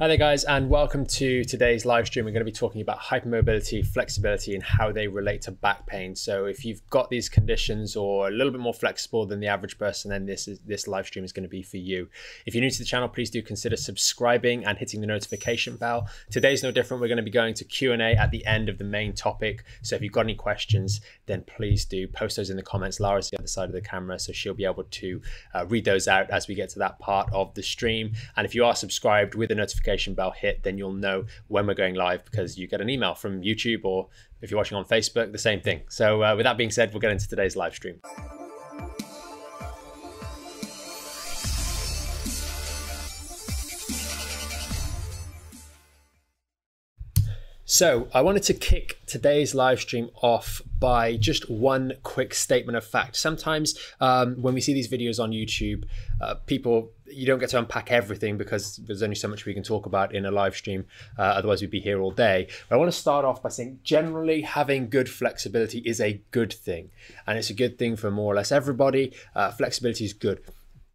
Hi there, guys, and welcome to today's live stream. We're going to be talking about hypermobility, flexibility, and how they relate to back pain. So, if you've got these conditions or a little bit more flexible than the average person, then this is this live stream is going to be for you. If you're new to the channel, please do consider subscribing and hitting the notification bell. Today's no different. We're going to be going to Q and A at the end of the main topic. So, if you've got any questions, then please do post those in the comments. Lara's the other side of the camera, so she'll be able to uh, read those out as we get to that part of the stream. And if you are subscribed with the notification notification bell hit, then you'll know when we're going live because you get an email from YouTube or if you're watching on Facebook, the same thing. So, uh, with that being said, we'll get into today's live stream. So, I wanted to kick today's live stream off by just one quick statement of fact. Sometimes, um, when we see these videos on YouTube, uh, people you don't get to unpack everything because there's only so much we can talk about in a live stream. Uh, otherwise, we'd be here all day. But I want to start off by saying generally having good flexibility is a good thing, and it's a good thing for more or less everybody. Uh, flexibility is good.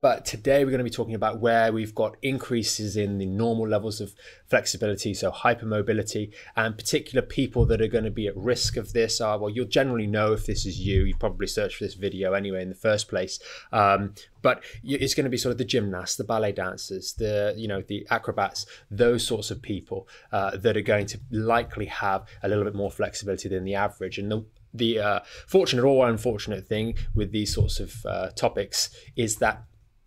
But today we're going to be talking about where we've got increases in the normal levels of flexibility, so hypermobility, and particular people that are going to be at risk of this are, well, you'll generally know if this is you. You probably searched for this video anyway in the first place. Um, but it's going to be sort of the gymnasts, the ballet dancers, the you know the acrobats, those sorts of people uh, that are going to likely have a little bit more flexibility than the average. And the the uh, fortunate or unfortunate thing with these sorts of uh, topics is that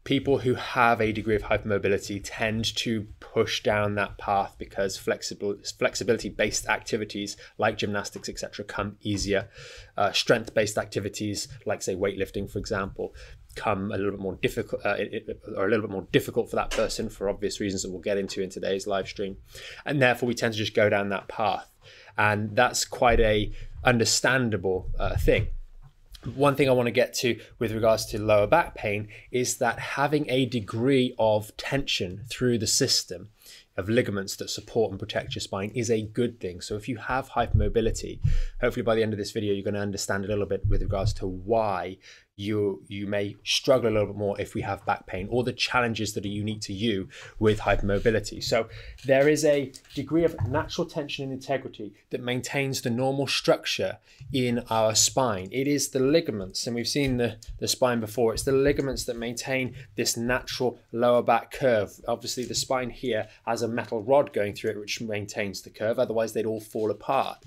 people who have a degree of hypermobility tend to push down that path because flexible flexibility based activities like gymnastics etc come easier. Uh, strength based activities like say weightlifting for example come a little bit more difficult uh, or a little bit more difficult for that person for obvious reasons that we'll get into in today's live stream. And therefore we tend to just go down that path. And that's quite a understandable uh, thing one thing I want to get to with regards to lower back pain is that having a degree of tension through the system of ligaments that support and protect your spine is a good thing. So if you have hypermobility, hopefully by the end of this video, you're going to understand a little bit with regards to why you you may struggle a little bit more if we have back pain or the challenges that are unique to you with hypermobility. So there is a degree of natural tension and integrity that maintains the normal structure in our spine. It is the ligaments, and we've seen the, the spine before, it's the ligaments that maintain this natural lower back curve. Obviously, the spine here has a metal rod going through it which maintains the curve, otherwise they'd all fall apart.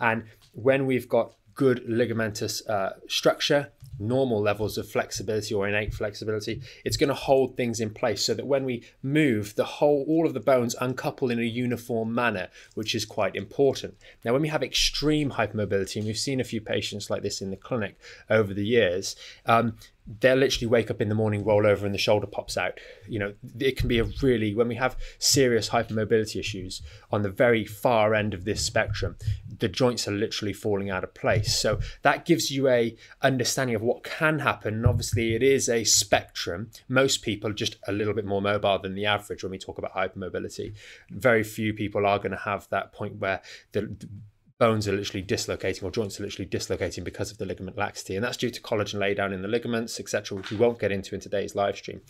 And when we've got good ligamentous uh, structure, normal levels of flexibility or innate flexibility, it's going to hold things in place so that when we move, the whole, all of the bones uncouple in a uniform manner, which is quite important. Now, when we have extreme hypermobility, and we've seen a few patients like this in the clinic over the years, um, they'll literally wake up in the morning, roll over, and the shoulder pops out. You know, it can be a really, when we have serious hypermobility issues on the very far end of this spectrum, the joints are literally falling out of place. So that gives you a understanding of what can happen. And obviously, it is a spectrum. Most people are just a little bit more mobile than the average when we talk about hypermobility. Very few people are going to have that point where the bones are literally dislocating or joints are literally dislocating because of the ligament laxity. And that's due to collagen laydown in the ligaments, etc., which we won't get into in today's live stream.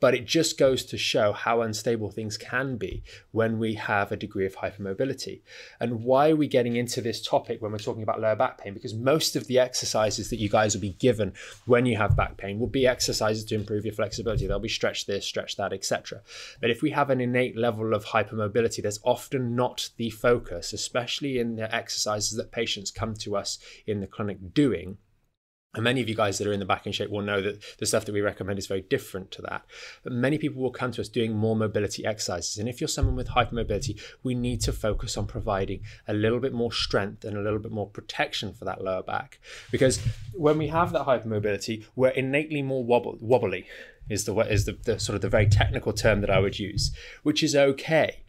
But it just goes to show how unstable things can be when we have a degree of hypermobility. And why are we getting into this topic when we're talking about lower back pain? Because most of the exercises that you guys will be given when you have back pain will be exercises to improve your flexibility. They'll be stretch this, stretch that, etc. But if we have an innate level of hypermobility, there's often not the focus, especially in the exercise exercises that patients come to us in the clinic doing. And many of you guys that are in the back in shape will know that the stuff that we recommend is very different to that. But many people will come to us doing more mobility exercises. And if you're someone with hypermobility, we need to focus on providing a little bit more strength and a little bit more protection for that lower back. Because when we have that hypermobility, we're innately more wobble, wobbly, is the is the, the sort of the very technical term that I would use, which is okay.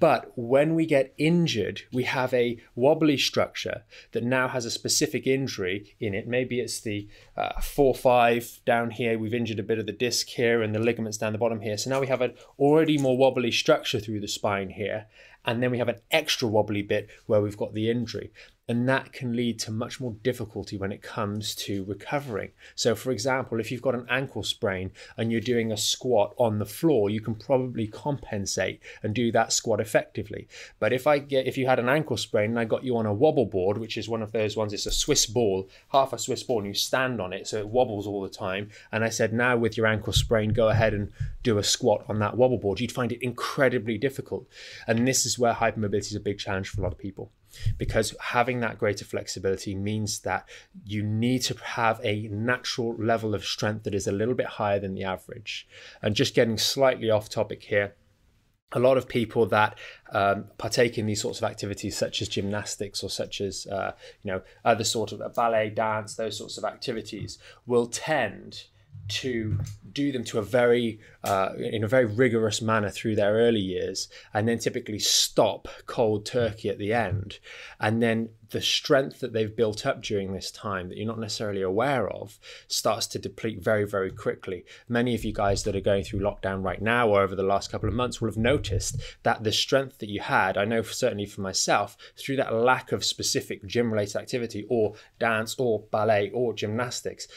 But when we get injured, we have a wobbly structure that now has a specific injury in it. Maybe it's the uh, 4 5 down here. We've injured a bit of the disc here and the ligaments down the bottom here. So now we have an already more wobbly structure through the spine here. And then we have an extra wobbly bit where we've got the injury. And that can lead to much more difficulty when it comes to recovering. So, for example, if you've got an ankle sprain and you're doing a squat on the floor, you can probably compensate and do that squat effectively. But if I get if you had an ankle sprain and I got you on a wobble board, which is one of those ones, it's a Swiss ball, half a Swiss ball, and you stand on it so it wobbles all the time. And I said, now with your ankle sprain, go ahead and do a squat on that wobble board. You'd find it incredibly difficult. And this is where hypermobility is a big challenge for a lot of people because having that greater flexibility means that you need to have a natural level of strength that is a little bit higher than the average. And just getting slightly off topic here, a lot of people that um, partake in these sorts of activities, such as gymnastics or such as uh, you know other sort of ballet, dance, those sorts of activities, will tend to do them to a very uh, in a very rigorous manner through their early years and then typically stop cold turkey at the end. And then the strength that they've built up during this time that you're not necessarily aware of starts to deplete very very quickly. Many of you guys that are going through lockdown right now or over the last couple of months will have noticed that the strength that you had i know certainly for myself through that lack of specific gym related activity or dance or ballet or gymnastics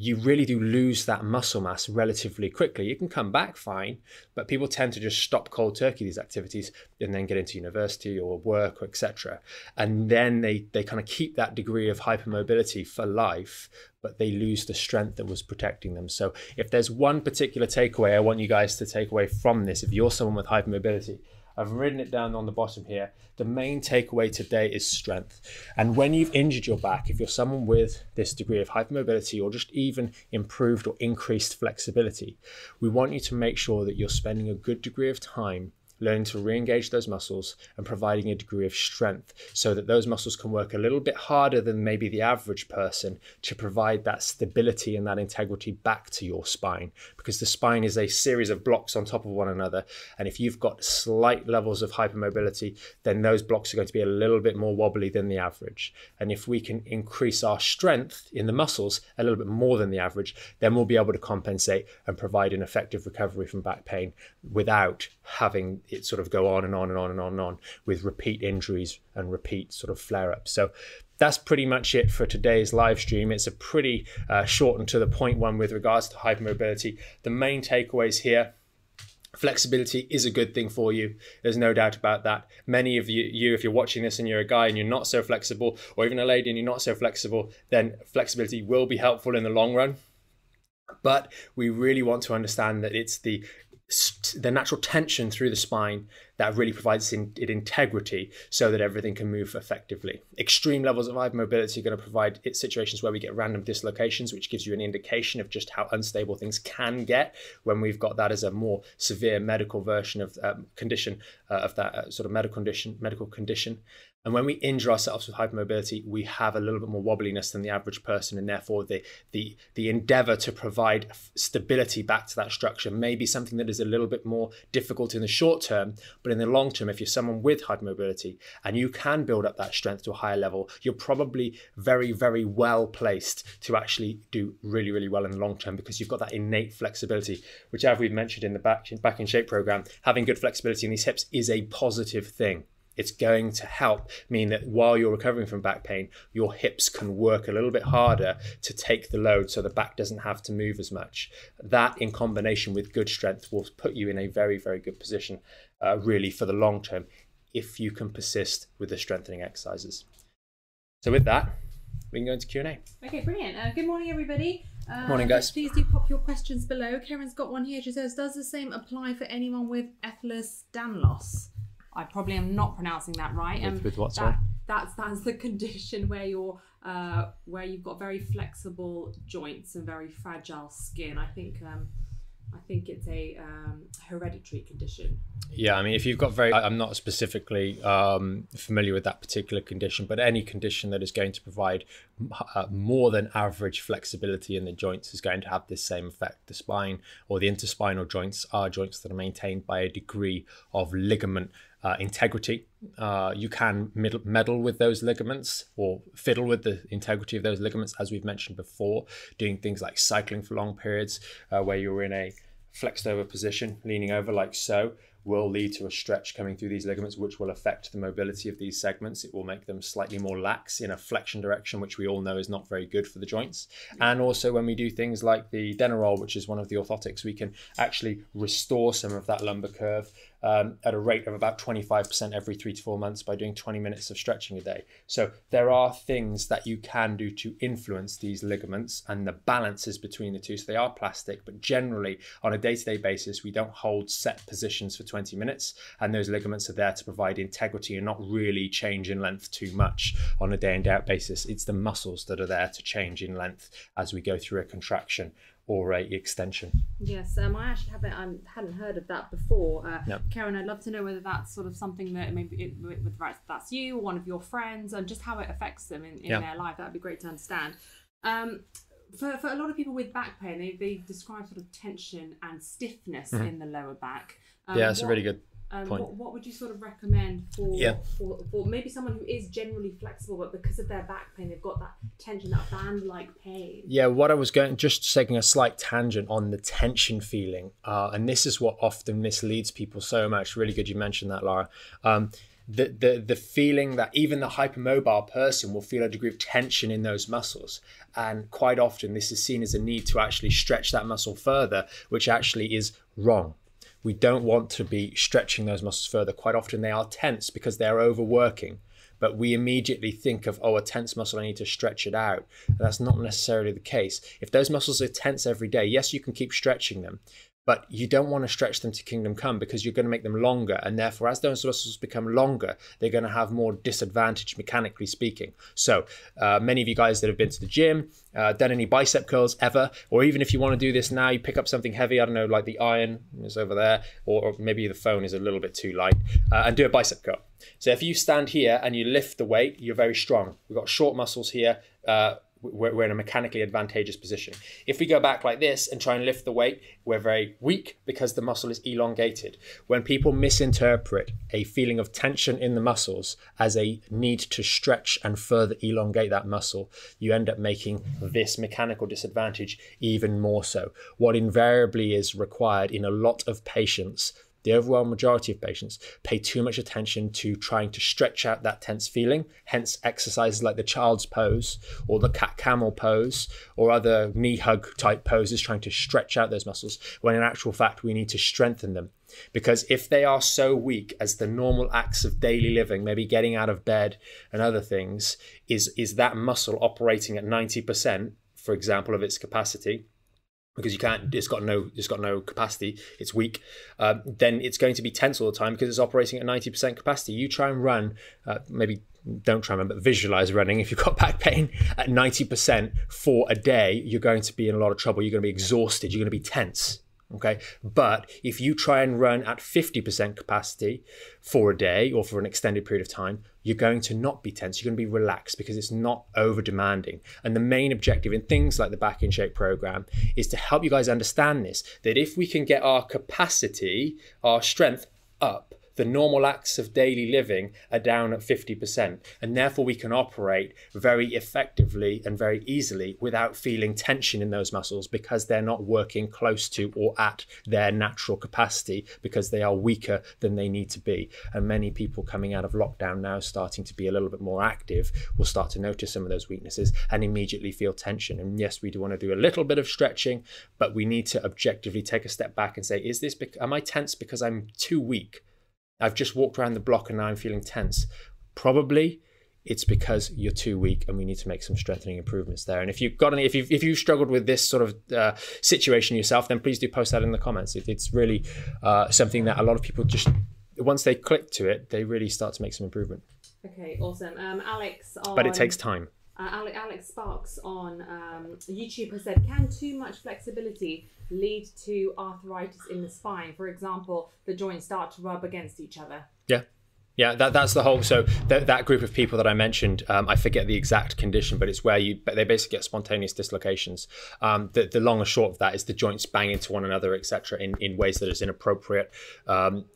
you really do lose that muscle mass relatively quickly. You can come back fine, but people tend to just stop cold turkey these activities and then get into university or work or etc. And then they they kind of keep that degree of hypermobility for life, but they lose the strength that was protecting them. So if there's one particular takeaway I want you guys to take away from this, if you're someone with hypermobility, I've written it down on the bottom here. The main takeaway today is strength. And when you've injured your back, if you're someone with this degree of hypermobility or just even improved or increased flexibility, we want you to make sure that you're spending a good degree of time learning to re-engage those muscles and providing a degree of strength so that those muscles can work a little bit harder than maybe the average person to provide that stability and that integrity back to your spine. Because the spine is a series of blocks on top of one another. And if you've got slight levels of hypermobility then those blocks are going to be a little bit more wobbly than the average. And if we can increase our strength in the muscles a little bit more than the average then we'll be able to compensate and provide an effective recovery from back pain without having it sort of go on and on and on and on and on with repeat injuries and repeat sort of flare ups. So that's pretty much it for today's live stream. It's a pretty uh, short and to the point one with regards to hypermobility. The main takeaways here flexibility is a good thing for you there's no doubt about that many of you, you if you're watching this and you're a guy and you're not so flexible or even a lady and you're not so flexible then flexibility will be helpful in the long run but we really want to understand that it's the the natural tension through the spine that really provides it integrity so that everything can move effectively. Extreme levels of hypermobility are going to provide it situations where we get random dislocations, which gives you an indication of just how unstable things can get when we've got that as a more severe medical version of um, condition uh, of that uh, sort of medical condition. Medical condition. And when we injure ourselves with hypermobility, we have a little bit more wobbliness than the average person, and therefore the the the endeavor to provide stability back to that structure may be something that is a little bit more difficult in the short term, but in the long term, if you're someone with hypermobility and you can build up that strength to a higher level, you're probably very, very well placed to actually do really, really well in the long term because you've got that innate flexibility, which, as we've mentioned in the back, back in shape program, having good flexibility in these hips is a positive thing it's going to help mean that while you're recovering from back pain, your hips can work a little bit harder to take the load so the back doesn't have to move as much. That, in combination with good strength, will put you in a very, very good position, uh, really, for the long term if you can persist with the strengthening exercises. So, with that, we can go into Q&A. Okay, brilliant. Uh, good morning, everybody. Uh, morning, guys. Please do pop your questions below. Karen's got one here. She says, does the same apply for anyone with Ehlers-Danlos? I probably am not pronouncing that right. With, um, with what? That, that's that's the condition where you're uh, where you've got very flexible joints and very fragile skin. I think um, I think it's a um, hereditary condition. Yeah, I mean, if you've got very, I'm not specifically um, familiar with that particular condition, but any condition that is going to provide uh, more than average flexibility in the joints is going to have this same effect. The spine or the interspinal joints are joints that are maintained by a degree of ligament uh, integrity. Uh, you can meddle with those ligaments or fiddle with the integrity of those ligaments, as we've mentioned before, doing things like cycling for long periods uh, where you're in a flexed over position, leaning over like so, will lead to a stretch coming through these ligaments, which will affect the mobility of these segments. It will make them slightly more lax in a flexion direction, which we all know is not very good for the joints. And also, when we do things like the Denneroll, which is one of the orthotics, we can actually restore some of that lumbar curve um, at a rate of about 25% every three to four months by doing 20 minutes of stretching a day. So there are things that you can do to influence these ligaments and the balances between the two. So they are plastic, but generally on a day to day basis, we don't hold set positions for 20 minutes. And those ligaments are there to provide integrity and not really change in length too much on a day in day out basis. It's the muscles that are there to change in length as we go through a contraction or a extension. Yes, um, I actually haven't I hadn't heard of that before. Uh, No. Karen, I'd love to know whether that's sort of something that maybe it, whether that's- that's you or one of your friends, and just how it affects them in, in Yeah. their life. That'd be great to understand. Um, for, for a lot of people with back pain, they, they describe sort of tension and stiffness in the lower back. Um, Mm-hmm. yeah, it's a really good um, what, what would you sort of recommend for, Yeah. for for maybe someone who is generally flexible, but because of their back pain, they've got that tension, that band-like pain. Yeah, what I was going just taking a slight tangent on the tension feeling, uh, and this is what often misleads people so much. Really good you mentioned that, Laura. Um, the, the the feeling that even the hypermobile person will feel a degree of tension in those muscles, and quite often this is seen as a need to actually stretch that muscle further, which actually is wrong. We don't want to be stretching those muscles further. Quite often they are tense because they're overworking but we immediately think of oh a tense muscle i need to stretch it out. And that's not necessarily the case. If those muscles are tense every day yes you can keep stretching them but you don't want to stretch them to kingdom come because you're going to make them longer and therefore as those muscles become longer they're going to have more disadvantage mechanically speaking so uh, many of you guys that have been to the gym uh, done any bicep curls ever or even if you want to do this now you pick up something heavy i don't know like the iron is over there or, maybe the phone is a little bit too light uh, and do a bicep curl so if you stand here and you lift the weight, you're very strong. We've got short muscles here. We're, we're in a mechanically advantageous position. If we go back like this and try and lift the weight, we're very weak because the muscle is elongated. When people misinterpret a feeling of tension in the muscles as a need to stretch and further elongate that muscle, you end up making this mechanical disadvantage even more so. What invariably is required in a lot of patients the overwhelming majority of patients pay too much attention to trying to stretch out that tense feeling, hence exercises like the child's pose or the cat camel pose or other knee hug type poses, trying to stretch out those muscles, when in actual fact we need to strengthen them. Because if they are so weak as the normal acts of daily living, maybe getting out of bed and other things, is, is that muscle operating at 90%, for example, of its capacity, because you can't it's got no it's got no capacity it's weak um, then it's going to be tense all the time because it's operating at 90% capacity. You try and run uh, maybe don't try and run but visualize running if you've got back pain at 90% for a day you're going to be in a lot of trouble. You're going to be exhausted. You're going to be tense okay? But if you try and run at 50% capacity for a day or for an extended period of time you're going to not be tense. You're going to be relaxed because it's not over demanding and the main objective in things like the back in shape program is to help you guys understand this that if we can get our capacity our strength up the normal acts of daily living are down at 50%, and therefore we can operate very effectively and very easily without feeling tension in those muscles because they're not working close to or at their natural capacity because they are weaker than they need to be. And many people coming out of lockdown now, starting to be a little bit more active, will start to notice some of those weaknesses and immediately feel tension. And yes, we do want to do a little bit of stretching, but we need to objectively take a step back and say, is this, bec- am I tense because I'm too weak? I've just walked around the block and now I'm feeling tense. Probably it's because you're too weak and we need to make some strengthening improvements there. And if you've got any, if you've, if you've struggled with this sort of uh, situation yourself, then please do post that in the comments. It, it's really uh, something that a lot of people just, once they click to it, they really start to make some improvement. Okay, awesome. Um, Alex, on, But it takes time. Uh, Alex, Sparks on um, YouTube has said, can too much flexibility lead to arthritis in the spine? For example, the joints start to rub against each other. Yeah. Yeah, that, that's the whole. So th- that group of people that I mentioned, um, I forget the exact condition, but it's where you they basically get spontaneous dislocations. Um, the, the long and short of that is the joints bang into one another, etc., in, in ways that is inappropriate. Um,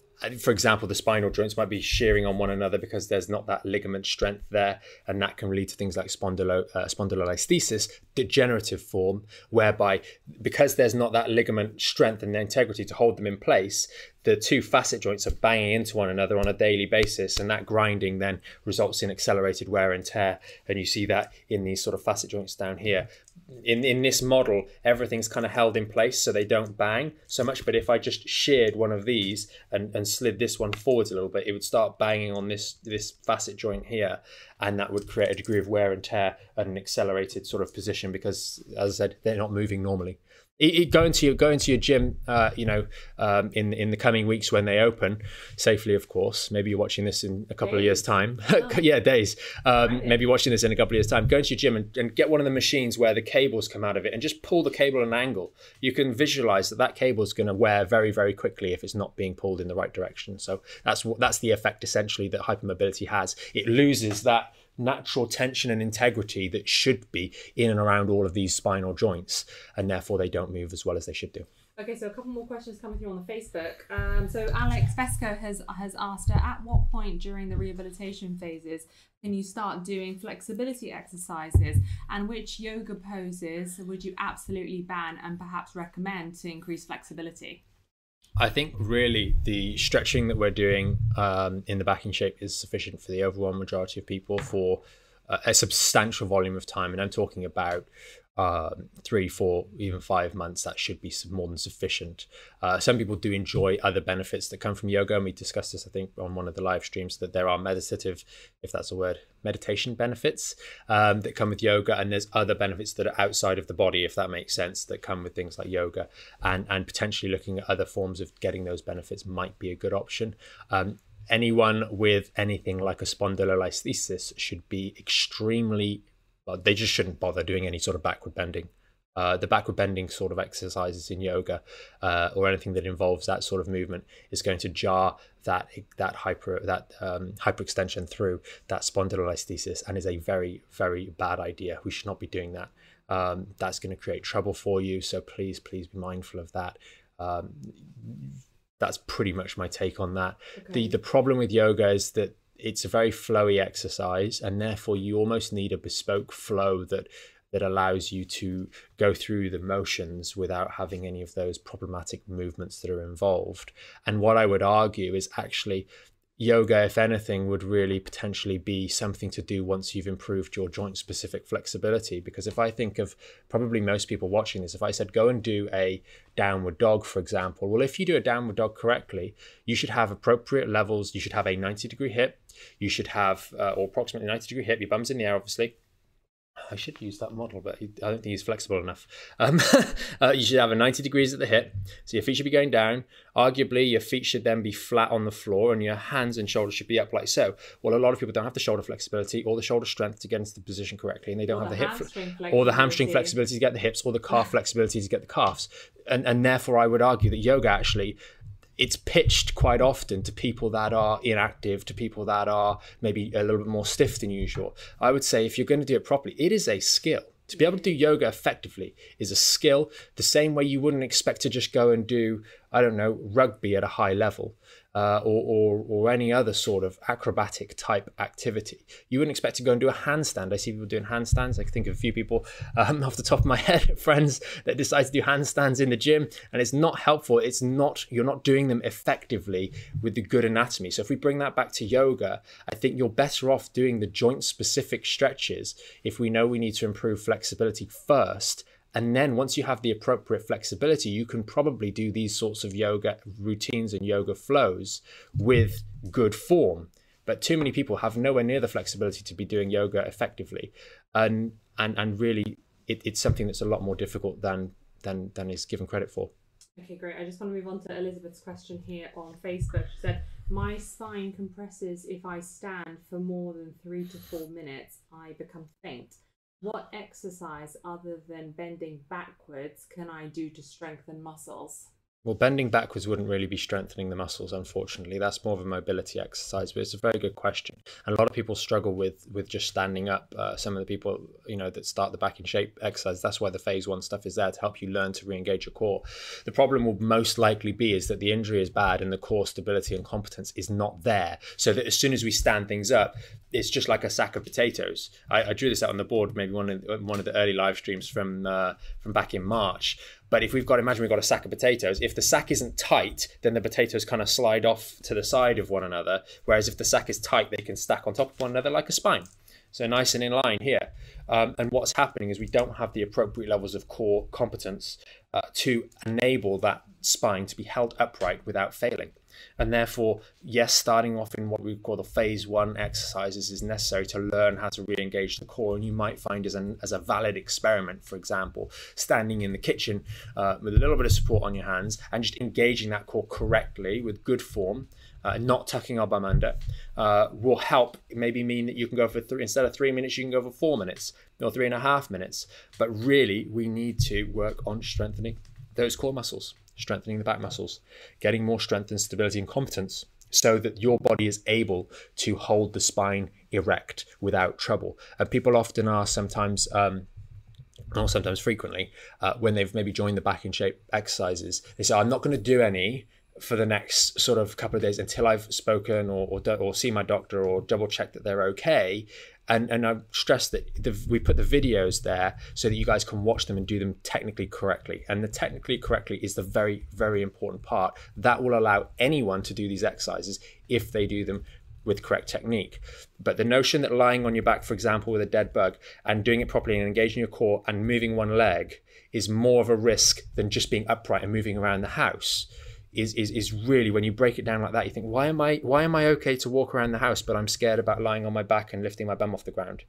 for example, the spinal joints might be shearing on one another because there's not that ligament strength there, and that can lead to things like spondylo, uh, spondylolisthesis, degenerative form, whereby because there's not that ligament strength and integrity to hold them in place, the two facet joints are banging into one another on a daily basis, and that grinding then results in accelerated wear and tear. And you see that in these sort of facet joints down here. In in this model, everything's kind of held in place so they don't bang so much. But if I just sheared one of these and, and slid this one forwards a little bit, it would start banging on this this facet joint here, and that would create a degree of wear and tear at an accelerated sort of position because, as I said, they're not moving normally go into your go into your gym uh, you know um, in in the coming weeks when they open safely of course. Maybe you're watching this in a couple days. of years time. Oh. yeah days. Um, right. maybe watching this in a couple of years time. Go into your gym and, and, get one of the machines where the cables come out of it and just pull the cable at an angle. You can visualize that that cable is going to wear very very quickly if it's not being pulled in the right direction. So that's what that's the effect essentially that hypermobility has. It loses that natural tension and integrity that should be in and around all of these spinal joints, and therefore they don't move as well as they should do. Okay, so a couple more questions coming through on the Facebook. Um, so Alex Vesco has has asked her, at what point during the rehabilitation phases can you start doing flexibility exercises, and which yoga poses would you absolutely ban and perhaps recommend to increase flexibility? I think really the stretching that we're doing um, in the back in shape is sufficient for the overwhelming majority of people for uh, a substantial volume of time. And I'm talking about um, three, four, even five months, that should be more than sufficient. Uh, some people do enjoy other benefits that come from yoga, and we discussed this, I think, on one of the live streams that there are meditative, if that's a word, meditation benefits um, that come with yoga, and there's other benefits that are outside of the body, if that makes sense, that come with things like yoga, and and potentially looking at other forms of getting those benefits might be a good option. Um, anyone with anything like a spondylolisthesis should be extremely they just shouldn't bother doing any sort of backward bending. Uh, the backward bending sort of exercises in yoga uh, or anything that involves that sort of movement is going to jar that that hyper that um, hyperextension through that spondylolisthesis and is a very very bad idea. We should not be doing that. Um, that's going to create trouble for you. So please please be mindful of that. Um, that's pretty much my take on that. Okay. The the problem with yoga is that it's a very flowy exercise and therefore you almost need a bespoke flow that that allows you to go through the motions without having any of those problematic movements that are involved. And what i would argue is actually yoga, if anything, would really potentially be something to do once you've improved your joint specific flexibility. Because if I think of probably most people watching this, if I said go and do a downward dog, for example, well, if you do a downward dog correctly, you should have appropriate levels. You should have a 90 degree hip. You should have, uh, or approximately 90 degree hip, your bum's in the air, obviously. I should use that model, but I don't think he's flexible enough. Um, uh, you should have a 90 degrees at the hip. So your feet should be going down. Arguably, your feet should then be flat on the floor and your hands and shoulders should be up like so. Well, a lot of people don't have the shoulder flexibility or the shoulder strength to get into the position correctly, and they don't or have the, the hip or the hamstring flexibility to get the hips or the calf flexibility to get the calves. And, and therefore, I would argue that yoga actually it's pitched quite often to people that are inactive, to people that are maybe a little bit more stiff than usual. I would say if you're going to do it properly, it is a skill. To be able to do yoga effectively is a skill, the same way you wouldn't expect to just go and do, I don't know, rugby at a high level uh, or, or, or any other sort of acrobatic type activity. You wouldn't expect to go and do a handstand. I see people doing handstands. I can think of a few people um, off the top of my head, friends that decide to do handstands in the gym, and it's not helpful. It's not you're not doing them effectively with the good anatomy. So if we bring that back to yoga, I think you're better off doing the joint specific stretches if we know we need to improve flexibility first and then once you have the appropriate flexibility, you can probably do these sorts of yoga routines and yoga flows with good form. But too many people have nowhere near the flexibility to be doing yoga effectively. And and and really it, it's something that's a lot more difficult than than than is given credit for. Okay, great. I just want to move on to Elizabeth's question here on Facebook. She said, My spine compresses if I stand for more than three to four minutes. I become faint. What exercise other than bending backwards can I do to strengthen muscles? Well, bending backwards wouldn't really be strengthening the muscles, unfortunately. That's more of a mobility exercise, but it's a very good question. And a lot of people struggle with with just standing up. Uh, some of the people, you know, that start the back in shape exercise, that's why the phase one stuff is there to help you learn to re-engage your core. The problem will most likely be is that the injury is bad and the core stability and competence is not there. So that as soon as we stand things up, it's just like a sack of potatoes. I, I drew this out on the board, maybe one of one of the early live streams from uh, from back in March. But if we've got, imagine we've got a sack of potatoes. If the sack isn't tight, then the potatoes kind of slide off to the side of one another. Whereas if the sack is tight, they can stack on top of one another like a spine. So nice and in line here. Um, and what's happening is we don't have the appropriate levels of core competence uh, to enable that spine to be held upright without failing. And therefore, yes, starting off in what we call the phase one exercises is necessary to learn how to re engage the core. And you might find as, an, as a valid experiment, for example, standing in the kitchen uh, with a little bit of support on your hands and just engaging that core correctly with good form. Uh, not tucking our bum under uh, will help maybe mean that you can go for three instead of three minutes you can go for four minutes or three and a half minutes but really we need to work on strengthening those core muscles strengthening the back muscles, getting more strength and stability and competence so that your body is able to hold the spine erect without trouble. And people often are sometimes, um, or sometimes frequently, uh, when they've maybe joined the back in shape exercises, they say, I'm not going to do any for the next sort of couple of days until I've spoken or, or, or see my doctor or double check that they're okay and and I stress that the, we put the videos there so that you guys can watch them and do them technically correctly. And the technically correctly is the very very important part that will allow anyone to do these exercises if they do them with correct technique. But the notion that lying on your back, for example, with a dead bug and doing it properly and engaging your core and moving one leg is more of a risk than just being upright and moving around the house is, is is really when you break it down like that, you think, why am I why am I okay to walk around the house, but I'm scared about lying on my back and lifting my bum off the ground?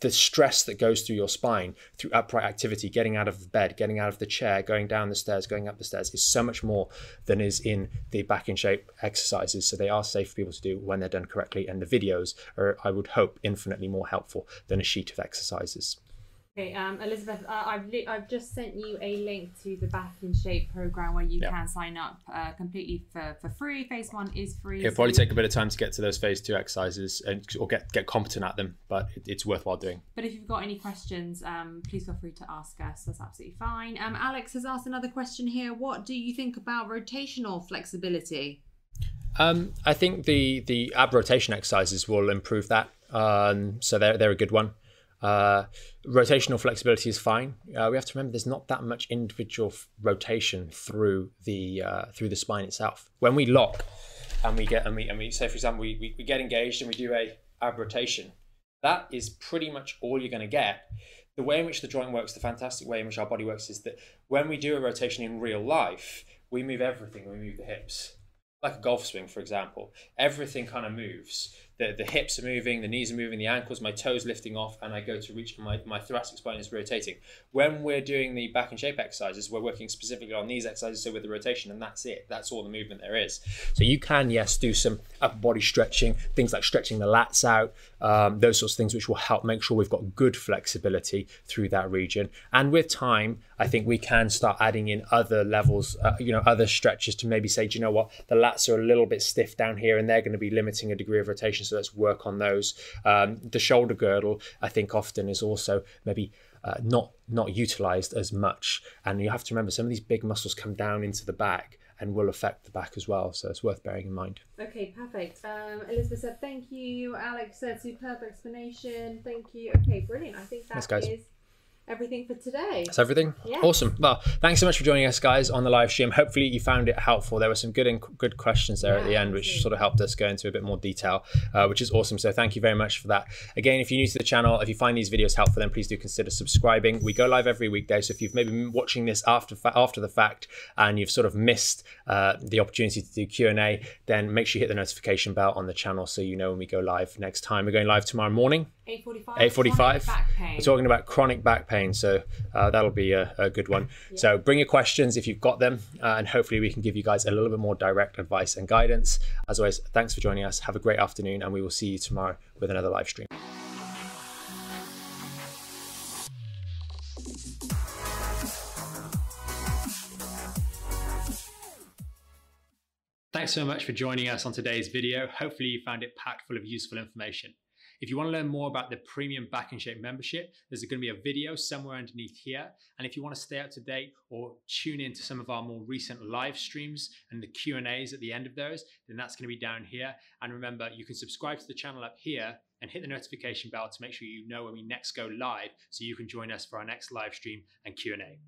The stress that goes through your spine through upright activity, getting out of the bed, getting out of the chair, going down the stairs, going up the stairs, is so much more than is in the back in shape exercises. So they are safe for people to do when they're done correctly, and the videos are, I would hope, infinitely more helpful than a sheet of exercises. Okay, um, Elizabeth, uh, I've li- I've just sent you a link to the Back in Shape program where you yep. can sign up uh, completely for, for free. Phase one is free. It'll probably take a bit of time to get to those phase two exercises and or get get competent at them, but it, it's worthwhile doing. But if you've got any questions, um, please feel free to ask us. That's absolutely fine. Um, Alex has asked another question here. What do you think about rotational flexibility? Um, I think the the ab rotation exercises will improve that. Um, so they're they're a good one. Uh, rotational flexibility is fine. Uh, we have to remember there's not that much individual f- rotation through the uh, through the spine itself. When we lock and we get and we and we say for example we, we, we get engaged and we do a ab rotation, that is pretty much all you're going to get. The way in which the joint works, the fantastic way in which our body works, is that when we do a rotation in real life, we move everything. We move the hips, like a golf swing, for example. Everything kind of moves the, the hips are moving, the knees are moving, the ankles, my toes lifting off, and I go to reach my, my thoracic spine is rotating. When we're doing the back in shape exercises, we're working specifically on these exercises, so with the rotation, and that's it. That's all the movement there is. So you can, yes, do some upper body stretching, things like stretching the lats out, um, those sorts of things, which will help make sure we've got good flexibility through that region. And with time, I think we can start adding in other levels, uh, you know, other stretches to maybe say, do you know what, the lats are a little bit stiff down here, and they're going to be limiting a degree of rotation so let's work on those. Um, the shoulder girdle, I think, often is also maybe uh, not not utilized as much, and you have to remember some of these big muscles come down into the back and will affect the back as well. So it's worth bearing in mind. Okay, perfect. Um, Elizabeth said thank you. Alex said superb explanation. Thank you. Okay, brilliant. I think that Thanks, is everything for today. That's everything. Yeah. Awesome. Well, thanks so much for joining us, guys, on the live stream. Hopefully, you found it helpful. There were some good and good questions there yeah, at the end, which sort of helped us go into a bit more detail, uh, which is awesome. So thank you very much for that. Again, if you're new to the channel, if you find these videos helpful, then please do consider subscribing. We go live every weekday, so if you've maybe been watching this after after the fact and you've sort of missed uh, the opportunity to do Q and A, then make sure you hit the notification bell on the channel so you know when we go live next time. We're going live tomorrow morning. 8.45. 8.45. We're talking about chronic back pain, so uh, that'll be a, a good one. Yeah. So bring your questions if you've got them, uh, and hopefully we can give you guys a little bit more direct advice and guidance. As always, thanks for joining us. Have a great afternoon, and we will see you tomorrow with another live stream. Thanks so much for joining us on today's video. Hopefully you found it packed full of useful information. If you want to learn more about the premium Back in Shape membership, there's going to be a video somewhere underneath here. And if you want to stay up to date or tune in to some of our more recent live streams and the Q&As at the end of those, then that's going to be down here. And remember, you can subscribe to the channel up here and hit the notification bell to make sure you know when we next go live so you can join us for our next live stream and Q&A.